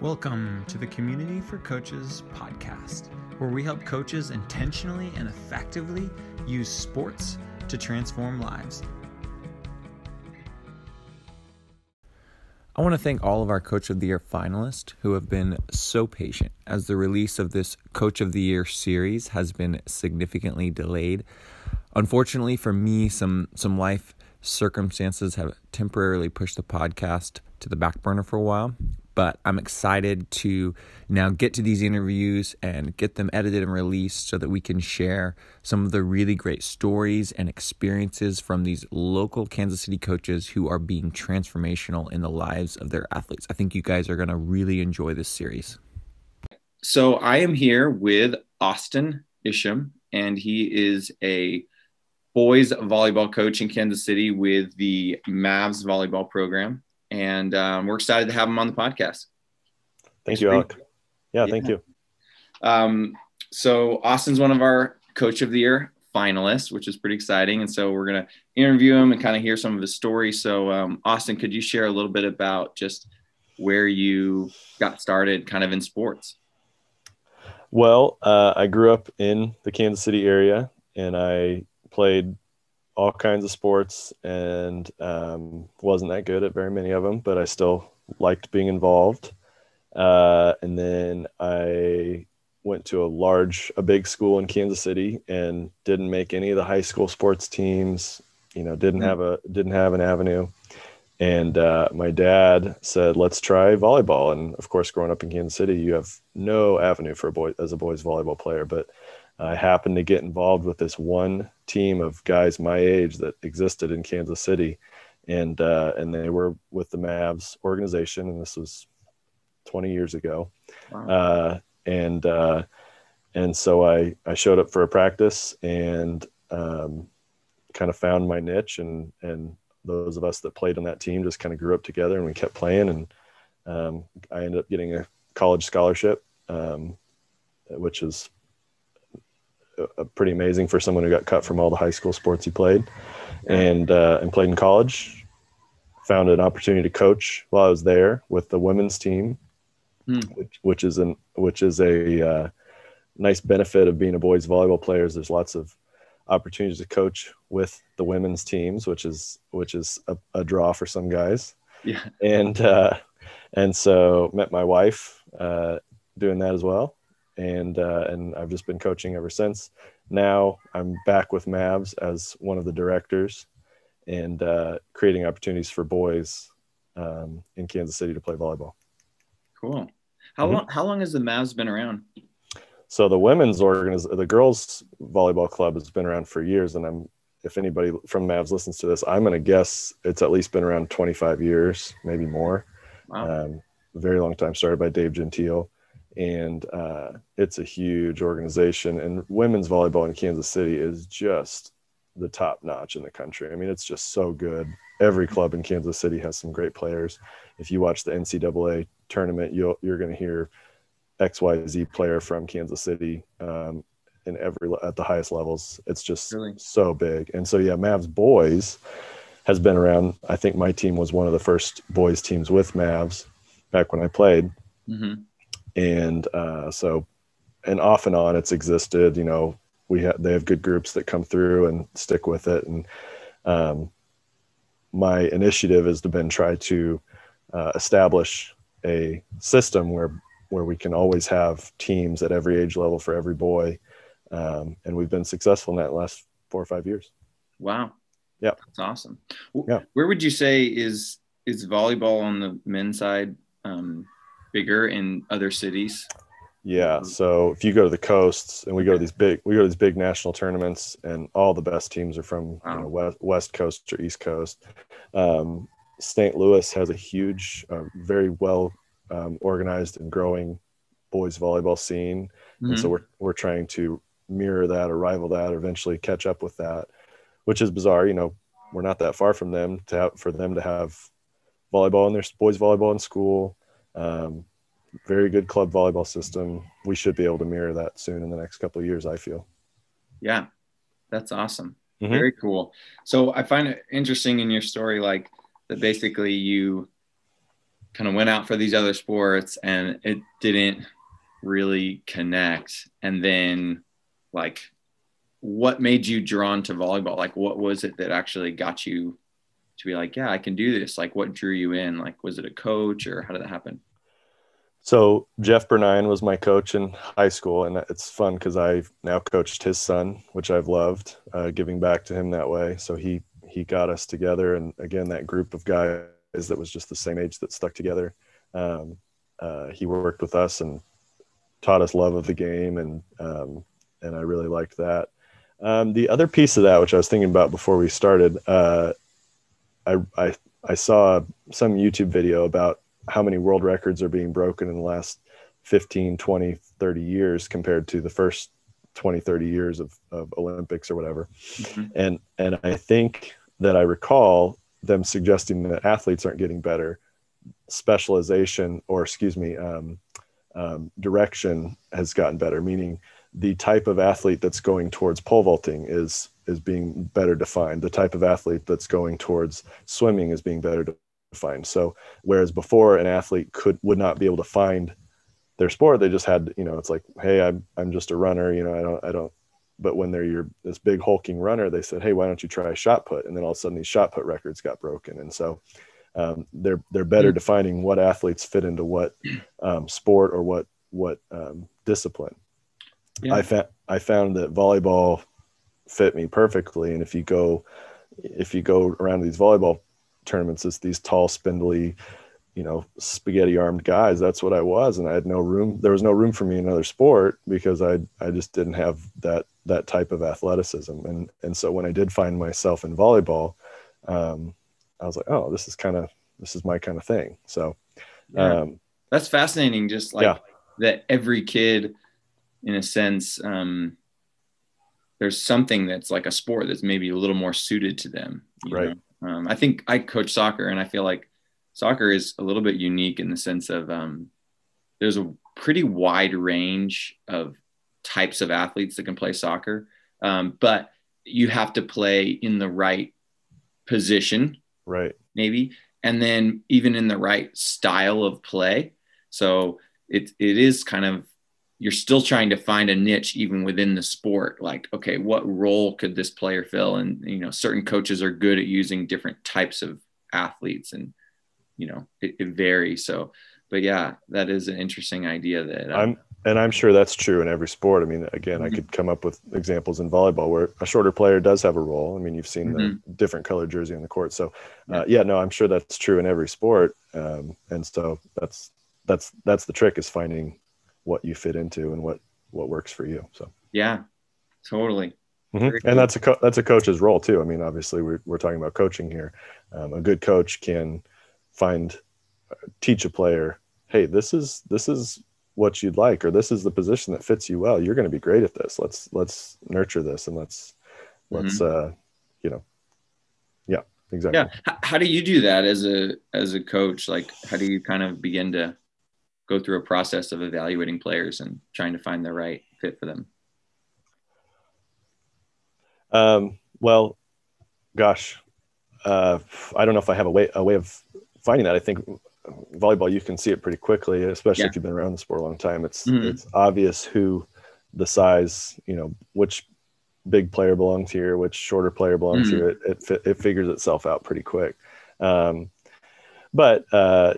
Welcome to the Community for Coaches podcast, where we help coaches intentionally and effectively use sports to transform lives. I want to thank all of our Coach of the Year finalists who have been so patient as the release of this Coach of the Year series has been significantly delayed. Unfortunately for me, some some life circumstances have temporarily pushed the podcast to the back burner for a while, but I'm excited to now get to these interviews and get them edited and released so that we can share some of the really great stories and experiences from these local Kansas City coaches who are being transformational in the lives of their athletes. I think you guys are going to really enjoy this series. So, I am here with Austin Isham, and he is a boys volleyball coach in Kansas City with the Mavs volleyball program and um, we're excited to have him on the podcast. Thank you, Alec. Yeah, yeah, thank you. Um, so Austin's one of our Coach of the Year finalists, which is pretty exciting, and so we're gonna interview him and kind of hear some of his story. So, um, Austin, could you share a little bit about just where you got started, kind of in sports? Well, uh, I grew up in the Kansas City area, and I played all kinds of sports and um, wasn't that good at very many of them, but I still liked being involved. Uh, and then I went to a large, a big school in Kansas City and didn't make any of the high school sports teams. You know, didn't have a didn't have an avenue. And uh, my dad said, "Let's try volleyball." And of course, growing up in Kansas City, you have no avenue for a boy as a boys volleyball player. But I happened to get involved with this one team of guys my age that existed in Kansas City, and uh, and they were with the Mavs organization, and this was 20 years ago, wow. uh, and uh, and so I I showed up for a practice and um, kind of found my niche, and and those of us that played on that team just kind of grew up together, and we kept playing, and um, I ended up getting a college scholarship, um, which is pretty amazing for someone who got cut from all the high school sports he played, and uh, and played in college. Found an opportunity to coach while I was there with the women's team, hmm. which, which, is an which is a uh, nice benefit of being a boys volleyball player. Is there's lots of opportunities to coach with the women's teams, which is which is a, a draw for some guys. Yeah, and uh, and so met my wife uh, doing that as well and uh, and I've just been coaching ever since. Now I'm back with Mavs as one of the directors, and uh, creating opportunities for boys um, in Kansas City to play volleyball. Cool. How mm-hmm. long? How long has the Mavs been around? So the women's organiz- the girls volleyball club has been around for years, and I'm if anybody from Mavs listens to this, I'm going to guess it's at least been around 25 years, maybe more. Wow. Um, very long time. Started by Dave Gentile and uh, it's a huge organization. And women's volleyball in Kansas City is just the top notch in the country. I mean, it's just so good. Every club in Kansas City has some great players. If you watch the NCAA tournament, you'll, you're going to hear XYZ player from Kansas City um, in every at the highest levels. It's just really? so big. And so yeah, Mavs boys has been around. I think my team was one of the first boys teams with Mavs back when I played. Mm-hmm and uh, so and off and on it's existed you know we have they have good groups that come through and stick with it. And um, my initiative has been try to uh, establish a system where where we can always have teams at every age level for every boy. Um, and we've been successful in that last four or five years. Wow. Yeah that's awesome. Yeah. where would you say is is volleyball on the men's side um, bigger in other cities? Yeah. So if you go to the coasts and we go to these big, we go to these big national tournaments, and all the best teams are from wow. you know, west, west coast or east coast. Um, St. Louis has a huge, uh, very well um, organized and growing boys volleyball scene, mm-hmm. and so mm-hmm. we're we're trying to mirror that or rival that, or eventually catch up with that, which is bizarre. You know, we're not that far from them to have for them to have volleyball in their boys volleyball in school um, very good club volleyball system. We should be able to mirror that soon in the next couple of years. I feel. Yeah, that's awesome. Mm-hmm. Very cool. So I find it interesting in your story, like that basically you kind of went out for these other sports and it didn't really connect. And then, like, what made you drawn to volleyball? Like, what was it that actually got you to be like, yeah, I can do this? Like, what drew you in? Like, was it a coach or how did that happen? So Jeff Bernine was my coach in high school, and it's fun because I've now coached his son, which I've loved, uh, giving back to him that way. So he he got us together, and again, that group of guys that was just the same age that stuck together. Um, uh, he worked with us and taught us love of the game, and um, and I really liked that. Um, the other piece of that, which I was thinking about before we started, uh, I, I I saw some YouTube video about how many world records are being broken in the last 15, 20, 30 years compared to the first 20, 30 years of, of Olympics or whatever. Mm-hmm. And and I think that I recall them suggesting that athletes aren't getting better. Specialization, or excuse me, um, um, direction has gotten better. Meaning, the type of athlete that's going towards pole vaulting is is being better defined. The type of athlete that's going towards swimming is being better defined. So, whereas before an athlete could would not be able to find their sport, they just had, you know, it's like, hey, I'm I'm just a runner. You know, I don't I don't but when they're your this big hulking runner, they said, "Hey, why don't you try shot put?" And then all of a sudden, these shot put records got broken. And so um, they're they're better mm-hmm. defining what athletes fit into what um, sport or what what um, discipline. Yeah. I found I found that volleyball fit me perfectly. And if you go if you go around these volleyball tournaments, it's these tall, spindly, you know, spaghetti armed guys. That's what I was, and I had no room. There was no room for me in another sport because I I just didn't have that that type of athleticism. And and so when I did find myself in volleyball, um, I was like, oh, this is kind of this is my kind of thing. So yeah. um, that's fascinating. Just like yeah. that, every kid, in a sense, um, there's something that's like a sport that's maybe a little more suited to them. right. Um, I think I coach soccer, and I feel like soccer is a little bit unique in the sense of um, there's a pretty wide range of types of athletes that can play soccer, um, but you have to play in the right position, right? Maybe, and then even in the right style of play. So it it is kind of you're still trying to find a niche even within the sport like okay what role could this player fill and you know certain coaches are good at using different types of athletes and you know it, it varies so but yeah that is an interesting idea that um, i'm and I'm sure that's true in every sport. I mean, again, mm-hmm. I could come up with examples in volleyball where a shorter player does have a role. I mean, you've seen mm-hmm. the different color jersey on the court. So, uh, yeah, no, I'm sure that's true in every sport. Um, and so that's that's that's the trick is finding what you fit into and what what works for you. So yeah, totally. Mm-hmm. And that's a co- that's a coach's role too. I mean, obviously, we're we're talking about coaching here. Um, a good coach can find uh, teach a player, hey, this is this is what you'd like or this is the position that fits you well you're going to be great at this let's let's nurture this and let's let's mm-hmm. uh you know yeah exactly yeah how do you do that as a as a coach like how do you kind of begin to go through a process of evaluating players and trying to find the right fit for them um well gosh uh i don't know if i have a way a way of finding that i think volleyball, you can see it pretty quickly, especially yeah. if you've been around the sport a long time. It's mm-hmm. it's obvious who the size, you know, which big player belongs here, which shorter player belongs mm-hmm. here. It, it, it figures itself out pretty quick. Um, but uh,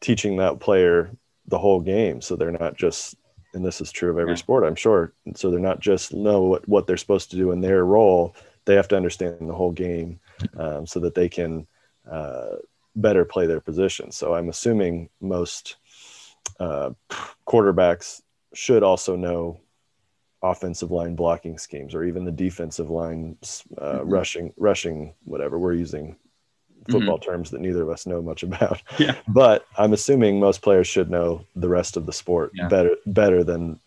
teaching that player the whole game, so they're not just, and this is true of every yeah. sport, I'm sure. So they're not just know what, what they're supposed to do in their role. They have to understand the whole game um, so that they can uh, better play their position. So I'm assuming most uh, quarterbacks should also know offensive line blocking schemes or even the defensive line uh, mm-hmm. rushing rushing whatever we're using football mm-hmm. terms that neither of us know much about yeah. but i'm assuming most players should know the rest of the sport yeah. better better than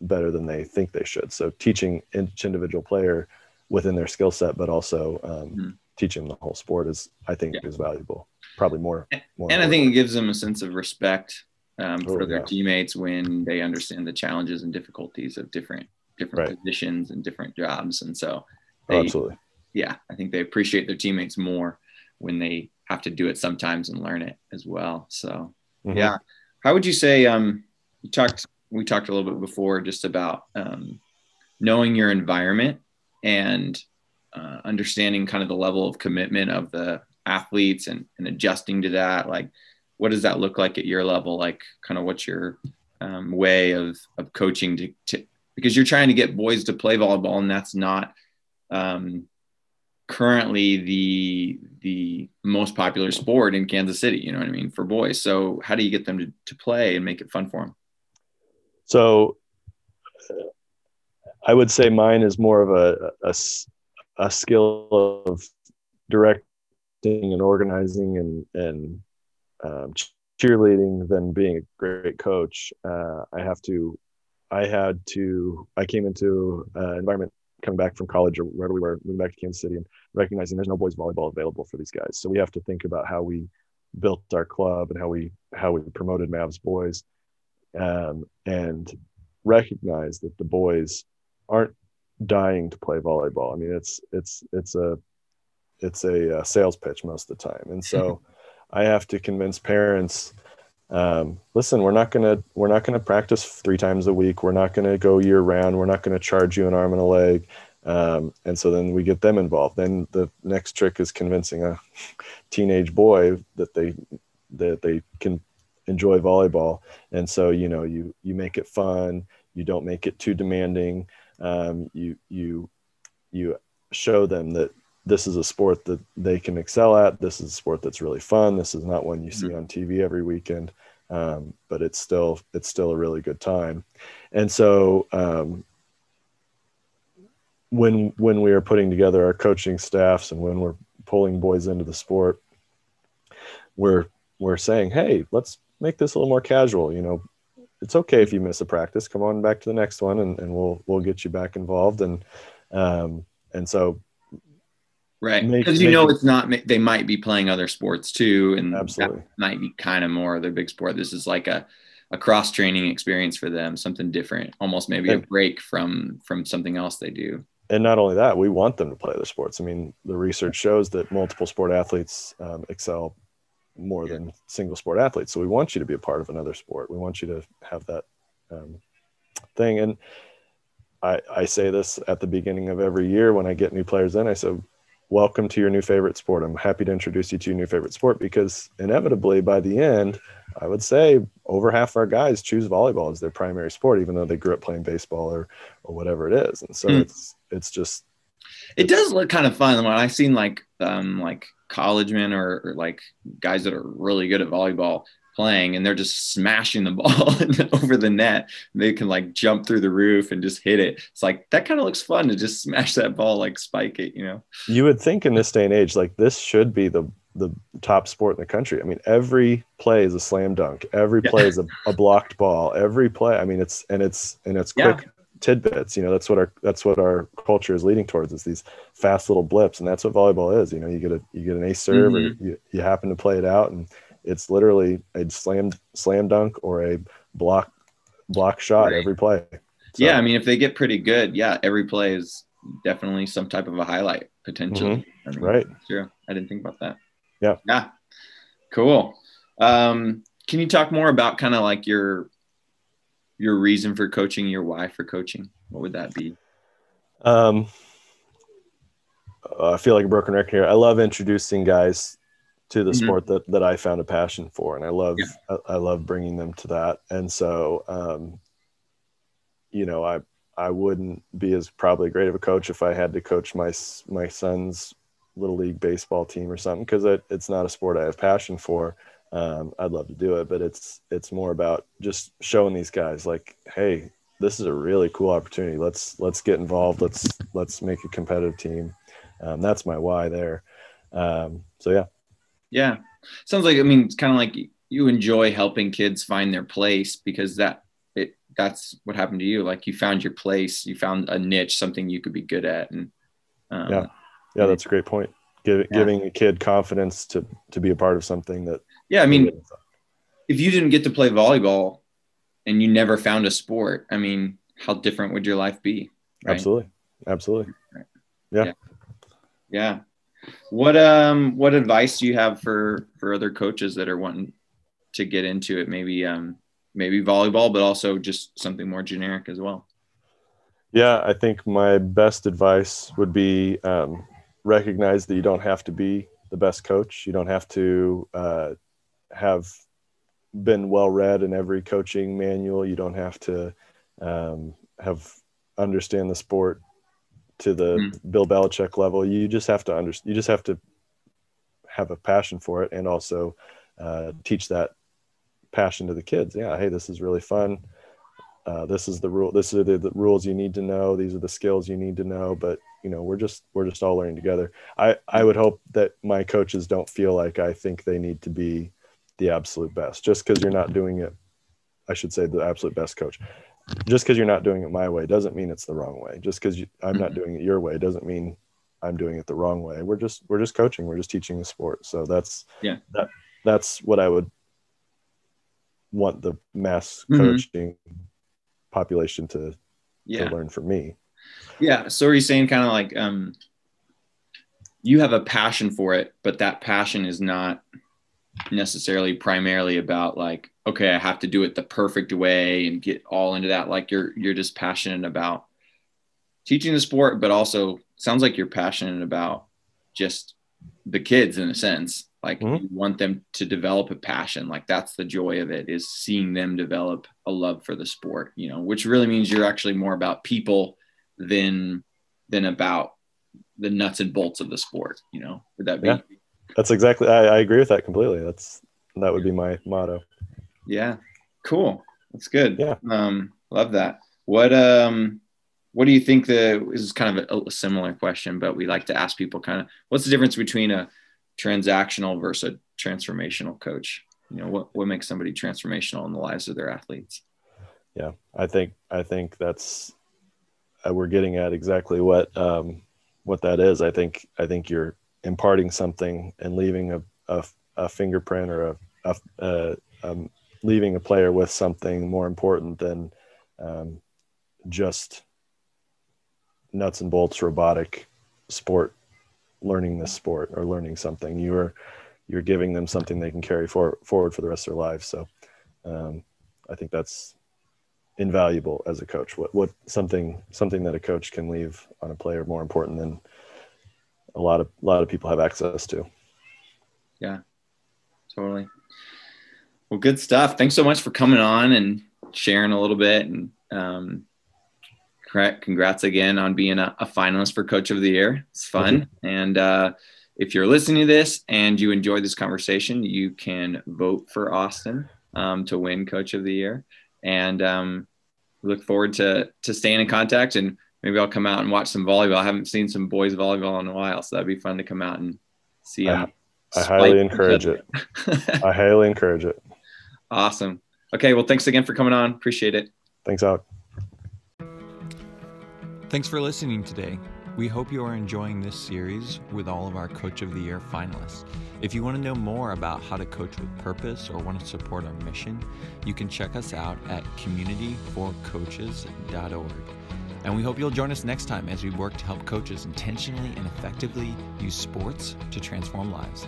better than they think they should so teaching each individual player within their skill set but also um, mm-hmm. teaching the whole sport is i think yeah. is valuable probably more. more and I think it gives them a sense of respect um, oh, for their yeah. teammates when they understand the challenges and difficulties of different different right. positions and different jobs. And so, they, oh, absolutely, yeah, I think they appreciate their teammates more when they have to do it sometimes and learn it as well. So mm-hmm. yeah, how would you say? Um, you talked. We talked a little bit before just about um, knowing your environment and uh, understanding kind of the level of commitment of the athletes and, and adjusting to that. Like, what does that look like at your level? Like, kind of what's your um, way of of coaching to, to because you're trying to get boys to play volleyball, and that's not um, currently the the most popular sport in Kansas City. You know what I mean for boys. So how do you get them to, to play and make it fun for them? So I would say mine is more of a, a, a skill of directing and organizing and and um, cheerleading than being a great coach. Uh, I have to. I had to. I came into an environment coming back from college or wherever we were, moving back to Kansas City and recognizing there's no boys volleyball available for these guys. So we have to think about how we built our club and how we how we promoted Mavs boys, um, and recognize that the boys aren't dying to play volleyball. I mean, it's it's it's a it's a, a sales pitch most of the time, and so I have to convince parents um, listen, we're not gonna we're not gonna practice three times a week. We're not gonna go year round. We're not gonna charge you an arm and a leg. Um, and so then we get them involved. Then the next trick is convincing a teenage boy that they that they can enjoy volleyball. And so you know you you make it fun. You don't make it too demanding. Um, you you you show them that this is a sport that they can excel at. This is a sport that's really fun. This is not one you see mm-hmm. on TV every weekend, um, but it's still it's still a really good time. And so um, when when we are putting together our coaching staffs and when we're pulling boys into the sport, we're we're saying, hey, let's make this a little more casual. You know, it's okay if you miss a practice. Come on back to the next one, and, and we'll we'll get you back involved. And um, and so right. Because you know it, it's not they might be playing other sports too and absolutely. might be kind of more their big sport. This is like a, a cross training experience for them something different almost maybe and, a break from from something else they do. And not only that we want them to play other sports. I mean the research shows that multiple sport athletes um, excel more yeah. than single sport athletes. So we want you to be a part of another sport. We want you to have that um, thing. And I, I say this at the beginning of every year when I get new players in. I say, welcome to your new favorite sport. I'm happy to introduce you to your new favorite sport because inevitably by the end, I would say over half our guys choose volleyball as their primary sport, even though they grew up playing baseball or or whatever it is. And so mm. it's it's just it does look kind of fun when I've seen like um like college men or, or like guys that are really good at volleyball playing and they're just smashing the ball over the net. They can like jump through the roof and just hit it. It's like that kind of looks fun to just smash that ball, like spike it, you know. You would think in this day and age, like this should be the the top sport in the country. I mean, every play is a slam dunk. Every play yeah. is a, a, blocked ball. Every play. I mean, it's and it's and it's quick yeah. tidbits. You know, that's what our that's what our culture is leading towards. Is these fast little blips, and that's what volleyball is. You know, you get a you get an ace serve, mm-hmm. or you, you happen to play it out, and it's literally a slam slam dunk or a block block shot right. every play. So, yeah, I mean, if they get pretty good, yeah, every play is definitely some type of a highlight potentially. Mm-hmm. I mean, right. Sure. I didn't think about that. Yeah. Yeah. Cool. Um, can you talk more about kind of like your your reason for coaching, your why for coaching? What would that be? Um, I feel like a broken record here. I love introducing guys to the mm-hmm. sport that, that I found a passion for. And I love, yeah. I, I, love bringing them to that. And so, um, you know, I, I wouldn't be as probably great of a coach if I had to coach my, my son's little league baseball team or something. Cause it, it's not a sport I have passion for. Um, I'd love to do it, but it's, it's more about just showing these guys like, Hey, this is a really cool opportunity. Let's, let's get involved. Let's, let's make a competitive team. Um, that's my why there. Um, so yeah. Yeah. Sounds like, I mean, it's kind of like you enjoy helping kids find their place because that, it, that's what happened to you. Like you found your place, you found a niche, something you could be good at. And, um, yeah. Yeah. That's a great point. Give, yeah. Giving a kid confidence to, to be a part of something that. Yeah. I mean, if you didn't get to play volleyball and you never found a sport, I mean, how different would your life be? Right? Absolutely. Absolutely. Right. Yeah. yeah. yeah. What um what advice do you have for for other coaches that are wanting to get into it? Maybe um maybe volleyball, but also just something more generic as well. Yeah, I think my best advice would be um, recognize that you don't have to be the best coach. You don't have to uh, have been well read in every coaching manual. You don't have to um, have understand the sport to the mm. Bill Belichick level. You just have to understand. You just have to have a passion for it and also uh, teach that passion to the kids. Yeah, hey, this is really fun. Uh, this is the rule. This are the, the, rules you need to know. These are the skills you need to know. But you know, we're just we're just all learning together. I I would hope that my coaches don't feel like I think they need to be the absolute best just because you're not doing it. I should say the absolute best coach. Just because you're not doing it my way doesn't mean it's the wrong way. Just because I'm not mm-hmm. doing it your way doesn't mean I'm doing it the wrong way. We're just we're just coaching. We're just teaching the sport. So that's yeah that that's what I would want the mass mm-hmm. coaching population to, yeah. to learn from me. Yeah. So are you saying kind of like um, you have a passion for it, but that passion is not necessarily primarily about like, okay, I have to do it the perfect way and get all into that. Like you're you're just passionate about teaching the sport, but also sounds like you're passionate about just the kids in a sense like mm-hmm. you want them to develop a passion like that's the joy of it is seeing them develop a love for the sport you know which really means you're actually more about people than than about the nuts and bolts of the sport you know would that be yeah. That's exactly I, I agree with that completely. That's that would be my motto. Yeah. Cool. That's good. Yeah. Um love that. What um what do you think the this is kind of a, a similar question but we like to ask people kind of what's the difference between a transactional versus a transformational coach? You know, what, what makes somebody transformational in the lives of their athletes? Yeah, I think I think that's uh, we're getting at exactly what um, what that is. I think I think you're imparting something and leaving a, a, a fingerprint or a, a, um, leaving a player with something more important than um, just nuts and bolts robotic sport learning this sport or learning something. You're you're giving them something they can carry for, forward for the rest of their lives. So um, I think that's invaluable as a coach. What what something something that a coach can leave on a player more important than a lot of a lot of people have access to. Yeah, totally. Well, good stuff. Thanks so much for coming on and sharing a little bit and um, congrats again on being a, a, finalist for Coach of the Year. It's fun. And uh, if you're listening to this and you enjoy this conversation, you can vote for Austin um, to win Coach of the Year. And um, look forward to to staying in contact. And maybe I'll come out and watch some volleyball. I haven't seen some boys volleyball in a while, so that'd be fun to come out and see. I, I highly encourage it. I highly encourage it. Awesome. Okay. Well, thanks again for coming on. Appreciate it. Thanks, Alec. Thanks for listening today. We hope you are enjoying this series with all of our Coach of the Year finalists. If you want to know more about how to coach with purpose or want to support our mission, you can check us out at communityforcoaches.org. And we hope you'll join us next time as we work to help coaches intentionally and effectively use sports to transform lives.